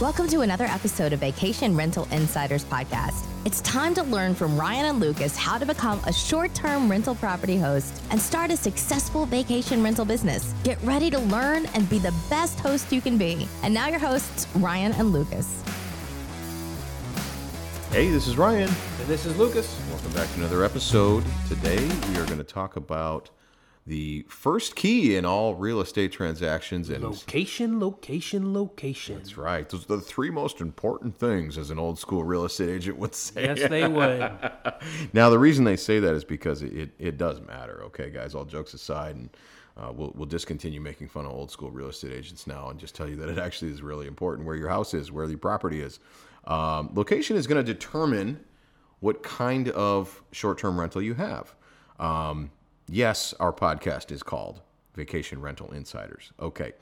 Welcome to another episode of Vacation Rental Insiders Podcast. It's time to learn from Ryan and Lucas how to become a short term rental property host and start a successful vacation rental business. Get ready to learn and be the best host you can be. And now, your hosts, Ryan and Lucas. Hey, this is Ryan. And this is Lucas. Welcome back to another episode. Today we are going to talk about the first key in all real estate transactions and Location, location, location. that's right. Those are the three most important things, as an old school real estate agent would say. Yes, they would. Now, the reason they say that is because it, it, it does matter. Okay, guys, all jokes aside, and uh, we'll, we'll discontinue making fun of old school real estate agents now and just tell you that it actually is really important where your house is, where the property is. Um, location is going to determine what kind of short term rental you have. Um, yes, our podcast is called Vacation Rental Insiders. Okay.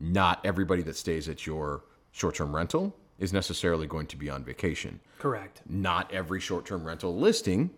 Not everybody that stays at your short term rental is necessarily going to be on vacation Correct. not every short-term rental listing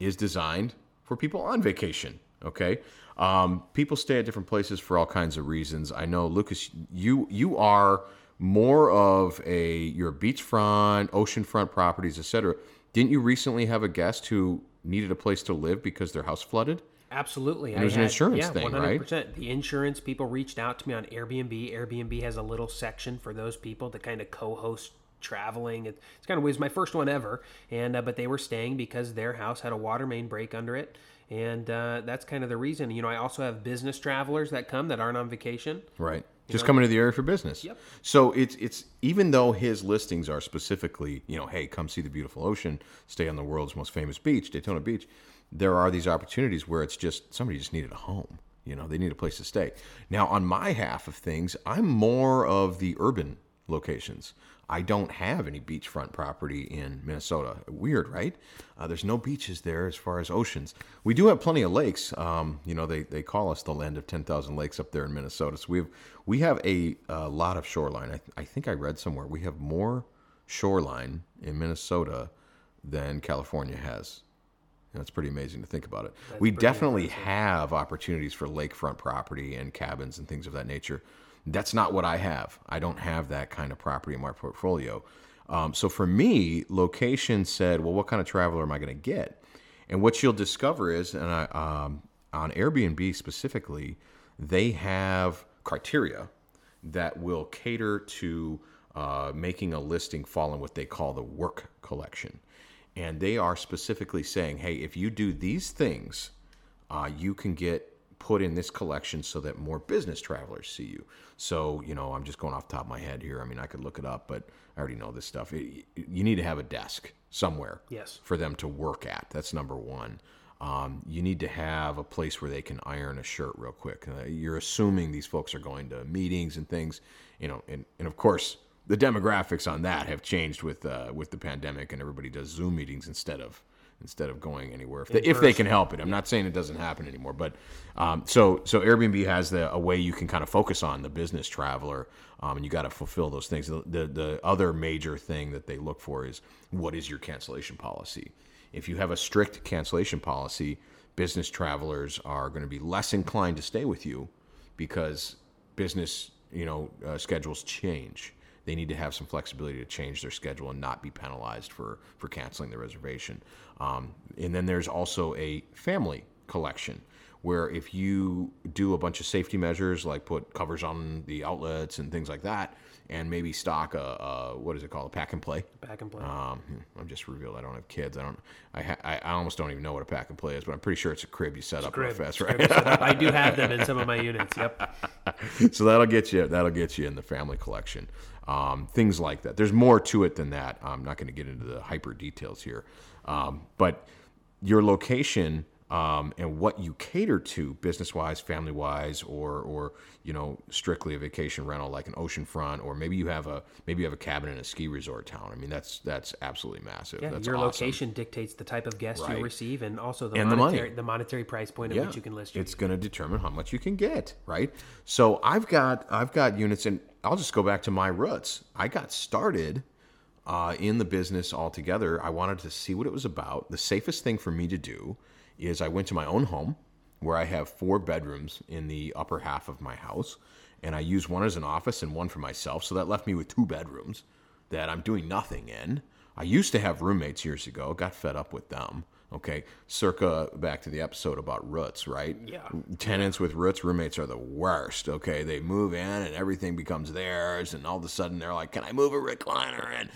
is designed for people on vacation okay um, people stay at different places for all kinds of reasons i know lucas you you are more of a you're beachfront oceanfront properties etc didn't you recently have a guest who needed a place to live because their house flooded Absolutely. it was an insurance yeah, thing, right? 100%. The insurance people reached out to me on Airbnb. Airbnb has a little section for those people to kind of co-host traveling. It- It's kind of was my first one ever, and uh, but they were staying because their house had a water main break under it, and uh, that's kind of the reason. You know, I also have business travelers that come that aren't on vacation. Right. Just coming to the area for business. Yep. So it's it's even though his listings are specifically, you know, hey, come see the beautiful ocean, stay on the world's most famous beach, Daytona Beach. There are these opportunities where it's just somebody just needed a home. You know, they need a place to stay. Now, on my half of things, I'm more of the urban locations. I don't have any beachfront property in Minnesota. Weird, right? Uh, there's no beaches there as far as oceans. We do have plenty of lakes. Um, you know, they, they call us the land of 10,000 lakes up there in Minnesota. So we have, we have a, a lot of shoreline. I, I think I read somewhere we have more shoreline in Minnesota than California has. That's pretty amazing to think about it. we definitely have opportunities for lakefront property and cabins and things of that nature. That's not what I have. I don't have that kind of property in my portfolio. Um, so for me, location said, well, what kind of traveler am I going to get? And what you'll discover is, and I, um, on Airbnb specifically, they have criteria that will cater to uh, making a listing fall in what they call the work collection. And they are specifically saying, hey, if you do these things, uh, you can get put in this collection so that more business travelers see you. So, you know, I'm just going off the top of my head here. I mean, I could look it up, but I already know this stuff. It- you need to have a desk somewhere Yes. for them to work at. That's number one. Um, you need to have a place where they can iron a shirt real quick. Uh, you're assuming these folks are going to meetings and things, you know, and, and of course the demographics on that have changed with uh, with the pandemic, and everybody does Zoom meetings instead of instead of going anywhere if they, if they can help it. I'm not saying it doesn't happen anymore, but um, so so Airbnb has the a way you can kind of focus on the business traveler, um, and you got to fulfill those things. The, the the other major thing that they look for is what is your cancellation policy. If you have a strict cancellation policy, business travelers are going to be less inclined to stay with you because business you know uh, schedules change they need to have some flexibility to change their schedule and not be penalized for for canceling the reservation um, and then there's also a family collection where if you do a bunch of safety measures like put covers on the outlets and things like that and maybe stock a, a what is it called a pack and play pack and play. um, I'm just revealed I don't have kids. I don't. I, ha- I almost don't even know what a pack and play is, but I'm pretty sure it's a crib you set up real Crib. fast, Crib right? setup. I do have them in some of my units. Yep. so that'll get you. That'll get you in the family collection. Um, things like that. There's more to it than that. I'm not going to get into the hyper details here, um, but your location um, and what you cater to, business wise, family wise, or or you know strictly a vacation rental like an oceanfront, or maybe you have a maybe you have a cabin in a ski resort town. I mean that's that's absolutely massive. Yeah, that's your awesome. location dictates the type of guest Right. you receive and also the And the money. monetary the, monetary price point at which you can list your it's going to determine how much you can get, right? So I've got I've got units, and I'll just go back to my roots. I got started uh, in the business altogether. I wanted to see what it was about. The safest thing for me to do is I went to my own home, where I have four bedrooms in the upper half of my house, and I use one as an office and one for myself. So that left me with two bedrooms that I'm doing nothing in. I used to have roommates years ago, got fed up with them. Okay, circa back to the episode about roots, right? Yeah. Tenants with roots, roommates are the worst. Okay, they move in and everything becomes theirs, and all of a sudden they're like, "Can I move a recliner?" in?"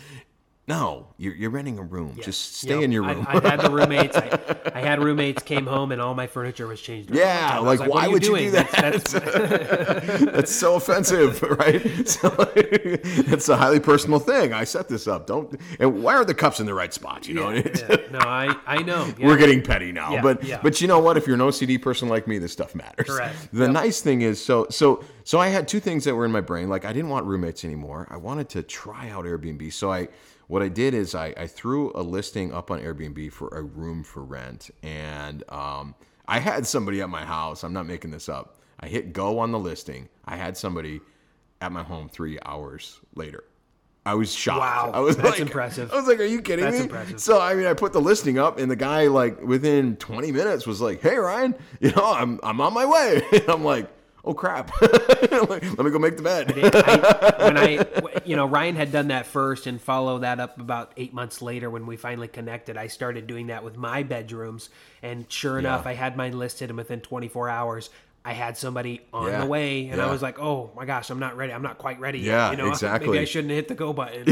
No, you're, you're renting a room. Just stay Yep. in your room. I, had the roommates. I, I had roommates came home and all my furniture was changed. Yeah, I was like, why are would you do that? That's, that's, That's so offensive, right? So it's a highly personal thing. I set this up. Don't. And why are the cups in the right spot? You know. yeah. No, I I know. Yeah. We're getting petty now, Yeah, but yeah. but you know what? If you're an OCD person like me, this stuff matters. Correct. The nice thing is, so so so I had two things that were in my brain. Like I didn't want roommates anymore. I wanted to try out Airbnb. So I what I did is I, I threw a listing up on Airbnb for a room for rent, and um, I had somebody at my house. I'm not making this up. I hit go on the listing. I had somebody at my home three hours later. I was shocked. Wow, I was that's like, impressive. I was like, "Are you kidding That's me?" impressive. So I mean, I put the listing up, and the guy like within 20 minutes was like, "Hey Ryan, you know, I'm I'm on my way." And I'm like, "Oh crap, Like, let me go make the bed." I, when I, you know, Ryan had done that first and follow that up about eight months later when we finally connected. I started doing that with my bedrooms, and sure enough, I had mine listed, and within 24 hours, I had somebody on Yeah, the way, and yeah. I was like, "Oh my gosh, I'm not ready. I'm not quite ready Yeah, yet." You know, exactly. Maybe I shouldn't hit the go button.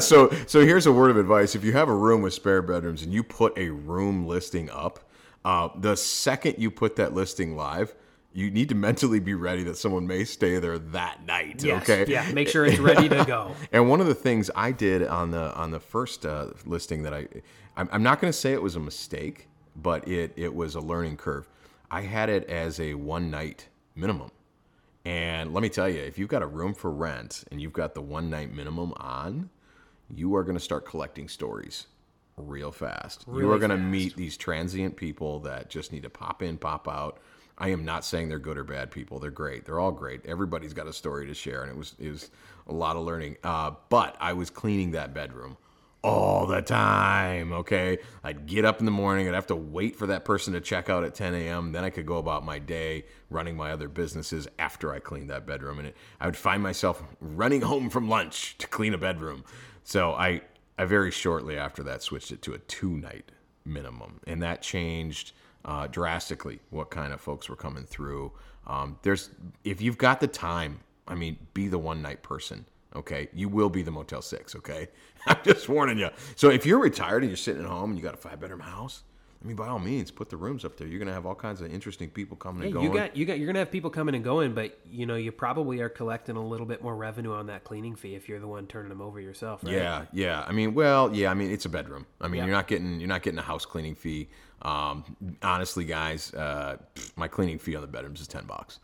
So so here's a word of advice: if you have a room with spare bedrooms and you put a room listing up, uh, the second you put that listing live. You need to mentally be ready that someone may stay there that night. Yes, Okay. Yeah. Make sure it's ready to go. And one of the things I did on the on the first uh, listing that I, I'm, I'm not going to say it was a mistake, but it it was a learning curve. I had it as a one night minimum, and let me tell you, if you've got a room for rent and you've got the one night minimum on, you are going to start collecting stories real fast. you are going to meet these transient people that just need to pop in, pop out. I am not saying they're good or bad people. They're great. They're all great. Everybody's got a story to share, and it was it was a lot of learning. Uh, but I was cleaning that bedroom all the time. Okay, I'd get up in the morning. I'd have to wait for that person to check out at 10 a.m. Then I could go about my day running my other businesses after I cleaned that bedroom, and it, I would find myself running home from lunch to clean a bedroom. So I I very shortly after that switched it to a two night minimum, and that changed uh, drastically what kind of folks were coming through. Um, there's if you've got the time, I mean, be the one night person. Okay, you will be the Motel Six. Okay, I'm just warning you. So if you're retired and you're sitting at home and you got a five bedroom house, I mean, by all means, put the rooms up there. You're gonna have all kinds of interesting people coming Hey, and going. you got you got you're gonna have people coming and going, but you know you probably are collecting a little bit more revenue on that cleaning fee if you're the one turning them over yourself. Right? Yeah, yeah. I mean, well, yeah. I mean, it's a bedroom. I mean, Yeah. you're not getting you're not getting a house cleaning fee. Um, honestly, guys, uh, my cleaning fee on the bedrooms is ten bucks.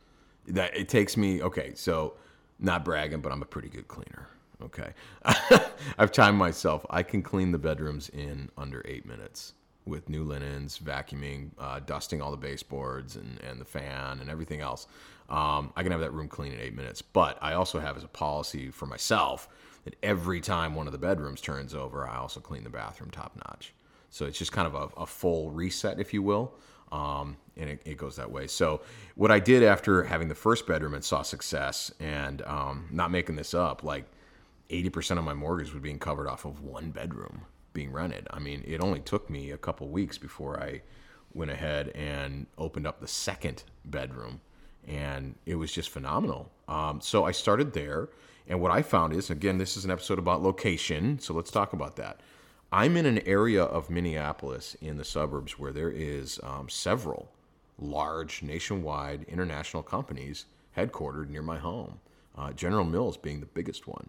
That it takes me. Okay, so not bragging, but I'm a pretty good cleaner. Okay, I've timed myself. I can clean the bedrooms in under eight minutes with new linens, vacuuming, uh, dusting all the baseboards and, and the fan and everything else. Um, I can have that room clean in eight minutes. But I also have as a policy for myself that every time one of the bedrooms turns over, I also clean the bathroom top notch. So it's just kind of a, a full reset, if you will. Um, and it, it goes that way. So what I did after having the first bedroom and saw success and um, not making this up, like 80% of my mortgage was being covered off of one bedroom being rented. I mean, it only took me a couple weeks before I went ahead and opened up the second bedroom, and it was just phenomenal. Um, so I started there, and what I found is again, this is an episode about location, so let's talk about that. I'm in an area of Minneapolis in the suburbs where there is um, several large nationwide international companies headquartered near my home. Uh, General Mills being the biggest one.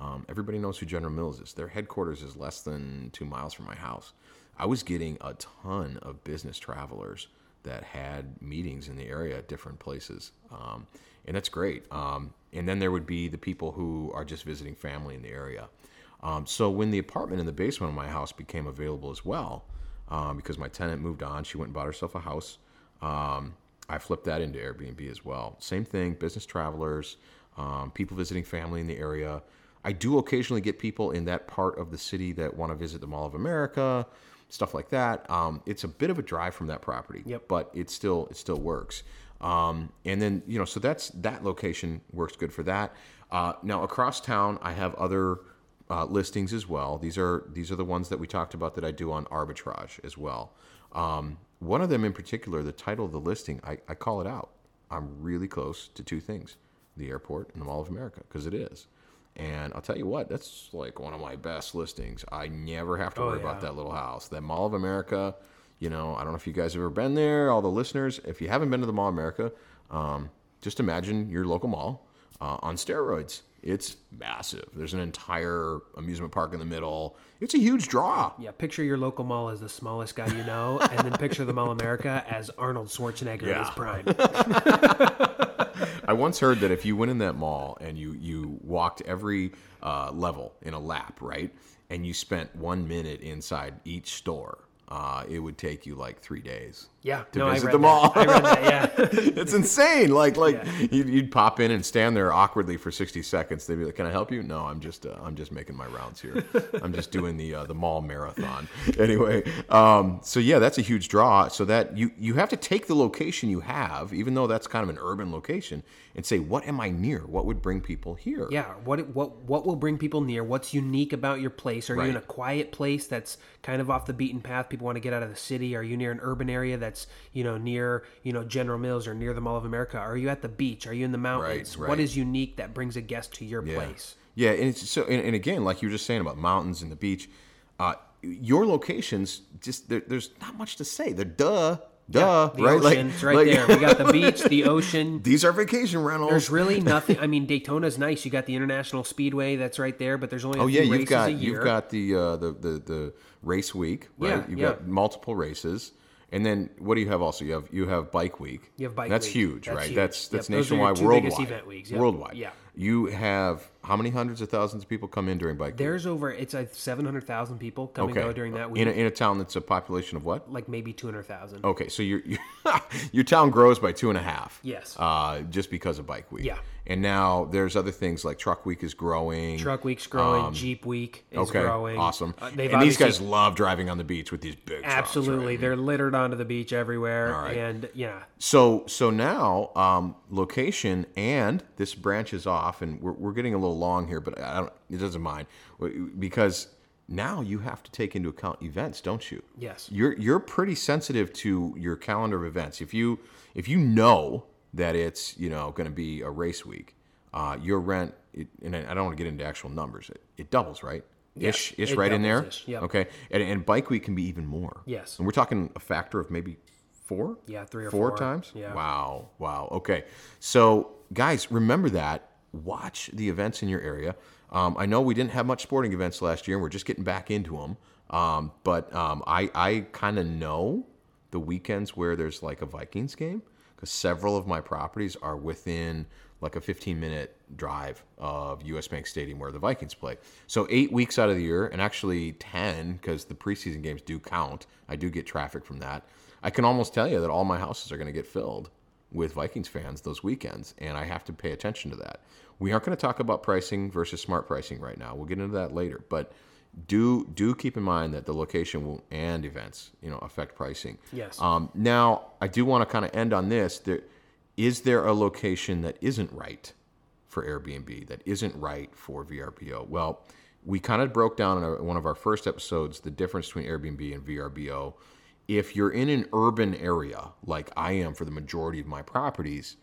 Um, everybody knows who General Mills is. Their headquarters is less than two miles from my house. I was getting a ton of business travelers that had meetings in the area at different places, um, and that's great. Um, and then there would be the people who are just visiting family in the area. Um, so when the apartment in the basement of my house became available as well, um, because my tenant moved on, she went and bought herself a house. Um, I flipped that into Airbnb as well. Same thing, business travelers, um, people visiting family in the area. I do occasionally get people in that part of the city that want to visit the Mall of America, stuff like that. Um, it's a bit of a drive from that property, Yep. but it still it still works. Um, and then you know, so that's that location works good for that. Uh, now across town, I have other uh, listings as well. These are these are the ones that we talked about that I do on arbitrage as well. Um, one of them in particular, the title of the listing, I, I call it out. I'm really close to two things: the airport and the Mall of America, because it is. And I'll tell you what, that's like one of my best listings. I never have to Oh, worry about that little house. That Mall of America, you know, I don't know if you guys have ever been there, all the listeners. If you haven't been to the Mall of America, um, just imagine your local mall uh, on steroids. It's massive. There's an entire amusement park in the middle. It's a huge draw. Yeah, picture your local mall as the smallest guy you know, and then picture the Mall of America as Arnold Schwarzenegger in his prime. I once heard that if you went in that mall and you you walked every uh, level in a lap, right, and you spent one minute inside each store, uh, it would take you like three days. Yeah, to no, visit the mall. I read that. Yeah, it's insane. Like like you'd, you'd pop in and stand there awkwardly for sixty seconds. They'd be like, "Can I help you?" No, I'm just uh, I'm just making my rounds here. I'm just doing the uh, the mall marathon. Anyway, um, so yeah, that's a huge draw. So that you you have to take the location you have, even though that's kind of an urban location, and say, "What am I near? What would bring people here?" yeah. What what what will bring people near? What's unique about your place? Are you in a quiet place that's kind of off the beaten path? People want to get out of the city. Are you near an urban area that's you know near you know General Mills or near the Mall of America? Are you at the beach? Are you in the mountains? right. What is unique that brings a guest to your Yeah. place? Yeah, and it's so and, and again, like you were just saying about mountains and the beach, uh, your locations just there, there's not much to say. They're duh, duh, The right? ocean's right there. We got the beach, the ocean. these are vacation rentals. There's really nothing. I mean, Daytona's nice. You got the International Speedway that's right there, but there's only a Oh few yeah, you've got you've got the uh, the the the race week, right? Yeah, you've yeah. got multiple races, and then what do you have also? You have you have bike week. You have bike week. That's week. huge, That's right? huge. That's that's Yep, those are your nationwide, worldwide. Yep. worldwide. Yeah. You have how many hundreds of thousands of people come in during bike week? There's over it's like 700,000 people come and go during that week. in a, in a town that's a population of what? like maybe 200,000. Okay, so your your, your town grows by two and a half. Yes. Uh, just because of bike week. Yeah. And now there's other things like truck week is growing. Truck Week's growing. Jeep Week is Um, Okay. growing. Awesome. Uh, and these guys love driving on the beach with these big trucks, absolutely right? they're littered onto the beach everywhere, All right. and yeah, So so now um, location and this branches off, and we're, we're getting a little long here, but I don't. It doesn't mind because now you have to take into account events, don't you? Yes. You're you're pretty sensitive to your calendar of events. If you if you know that it's you know going to be a race week, uh, your rent, it, and I don't want to get into actual numbers. It, it doubles, right? Ish, ish, right in there. ish, yep. Okay, and, and bike week can be even more. Yes. and we're talking a factor of maybe four. Yeah, three or four four. times. Yeah. Wow. Wow. Okay. So, guys, remember that. Watch the events in your area. Um, I know we didn't have much sporting events last year, and we're just getting back into them. Um, but um, I, I kind of know the weekends where there's like a Vikings game because several of my properties are within like a 15 minute drive of US Bank Stadium where the Vikings play. So, eight weeks out of the year, and actually 10 because the preseason games do count. I do get traffic from that. I can almost tell you that all my houses are going to get filled with Vikings fans those weekends, and I have to pay attention to that. We aren't going to talk about pricing versus smart pricing right now. We'll get into that later, but do do keep in mind that the location will, and events, you know, affect pricing. Yes. Um, now, I do want to kind of end on this. There is there a location that isn't right for Airbnb that isn't right for VRBO? Well, we kind of broke down in our, one of our first episodes the difference between Airbnb and VRBO. If you're in an urban area like I am for the majority of my properties,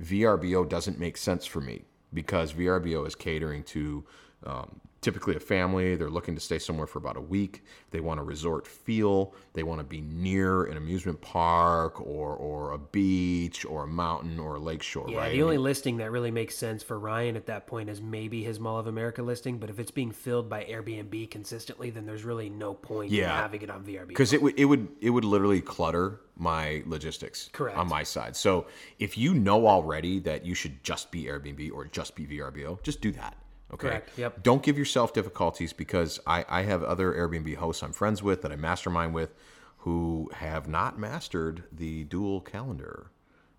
VRBO doesn't make sense for me because VRBO is catering to um, typically a family. They're looking to stay somewhere for about a week. They want a resort feel. They want to be near an amusement park or, or a beach or a mountain or a lake shore, yeah. right? The only listing that really makes sense for Ryan at that point is maybe his Mall of America listing. But if it's being filled by Airbnb consistently, then there's really no point in having it on VRB. because it would it would it would literally clutter my logistics Correct. on my side. So if you know already that you should just be Airbnb or just be VRBO, just do that. Okay. Correct, yep. Don't give yourself difficulties because I, I have other Airbnb hosts I'm friends with that I mastermind with who have not mastered the dual calendar.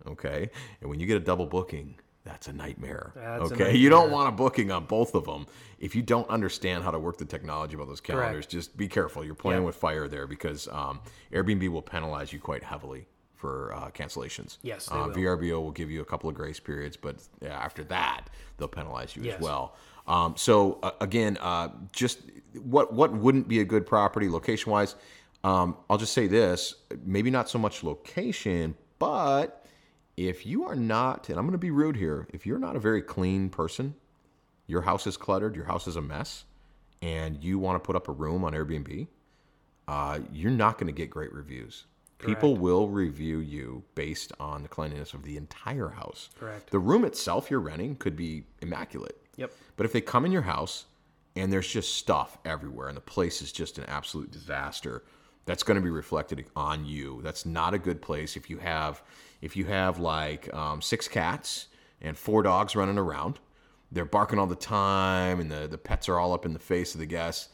Okay. And when you get a double booking, that's a nightmare. That's a okay. You don't want a booking on both of them. If you don't understand how to work the technology about those calendars, just be careful. You're playing Yep. with fire there because um, Airbnb will penalize you quite heavily for uh, cancellations. Yes, uh, will. VRBO will give you a couple of grace periods, but after that they'll penalize you Yes. as well. Um, so uh, again, uh, just what what wouldn't be a good property location wise? Um, I'll just say this: maybe not so much location, but if you are not, and I'm going to be rude here, if you're not a very clean person, your house is cluttered, your house is a mess, and you want to put up a room on Airbnb, uh, you're not going to get great reviews. People will review you based on the cleanliness of the entire house. Correct. The room itself you're renting could be immaculate. Yep. But if they come in your house and there's just stuff everywhere and the place is just an absolute disaster, that's going to be reflected on you. That's not a good place if you have if you have like um, six cats and four dogs running around. They're barking all the time and the, the pets are all up in the face of the guests.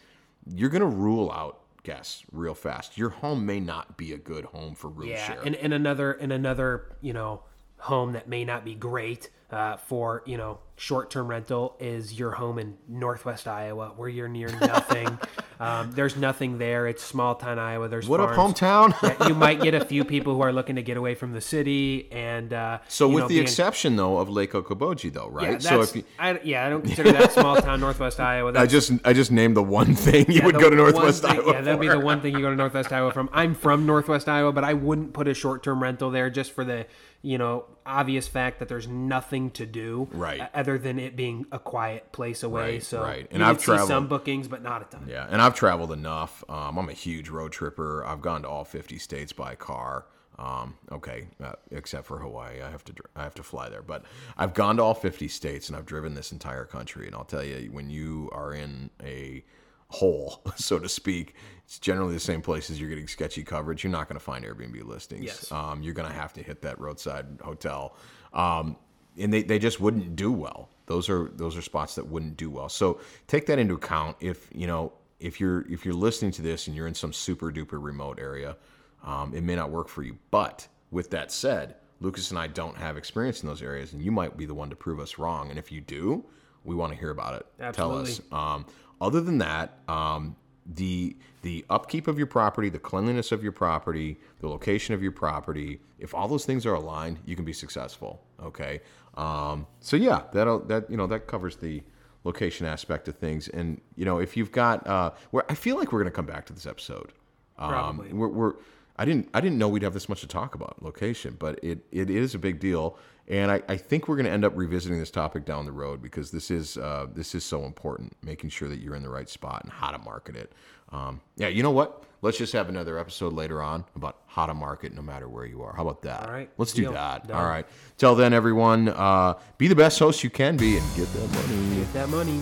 You're going to rule out guests real fast. Your home may not be a good home for room Yeah, share. and, and another and another you know home that may not be great uh, for you know short-term rental is your home in Northwest Iowa, where you're near nothing. um, there's nothing there. It's small town Iowa. There's what up, hometown? Yeah, you might get a few people who are looking to get away from the city, and uh, so, with know, the being- exception though of Lake Okoboji, though, right? yeah, so if you, I, yeah, I don't consider that small town Northwest Iowa. I just I just named the one thing you yeah, would the go to Northwest thing- Iowa. Yeah, that'd be the one thing you go to Northwest Iowa from. I'm from Northwest Iowa, but I wouldn't put a short-term rental there just for the you know obvious fact that there's nothing to do, Right. Other than it being a quiet place away. Right, so right. And I've see some bookings, but not a ton. Yeah, and I've traveled enough. Um, I'm a huge road tripper. I've gone to all 50 states by car. Um, okay, uh, except for Hawaii, I have to I have to fly there. But I've gone to all 50 states and I've driven this entire country. And I'll tell you, when you are in a hole, so to speak, it's generally the same places you're getting sketchy coverage. You're not going to find Airbnb listings. Yes. Um, you're going to have to hit that roadside hotel. Um, and they, they just wouldn't do well. Those are those are spots that wouldn't do well. So take that into account. If you know if you're if you're listening to this and you're in some super duper remote area, um, it may not work for you. But with that said, Lucas and I don't have experience in those areas, and you might be the one to prove us wrong. And if you do, we want to hear about it. Tell us. Um, other than that, um, the the upkeep of your property, the cleanliness of your property, the location of your property, if all those things are aligned, you can be successful. Okay. Um, so yeah, that that you know that covers the location aspect of things. And you know, if you've got, uh, where I feel like we're going to come back to this episode. Um, Probably. we're, we're I didn't I didn't know we'd have this much to talk about location, but it, it is a big deal, and I, I think we're going to end up revisiting this topic down the road because this is uh, this is so important, making sure that you're in the right spot and how to market it. Um, yeah, you know what? Let's just have another episode later on about how to market no matter where you are. How about that? All right. let's do Deal. that. Done. All right. Till then, everyone, uh, be the best host you can be and get that money. Get that money.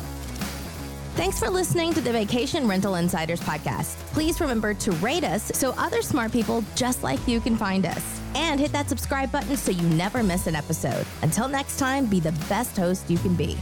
Thanks for listening to the Vacation Rental Insiders podcast. Please remember to rate us so other smart people just like you can find us. And hit that subscribe button so you never miss an episode. Until next time, be the best host you can be.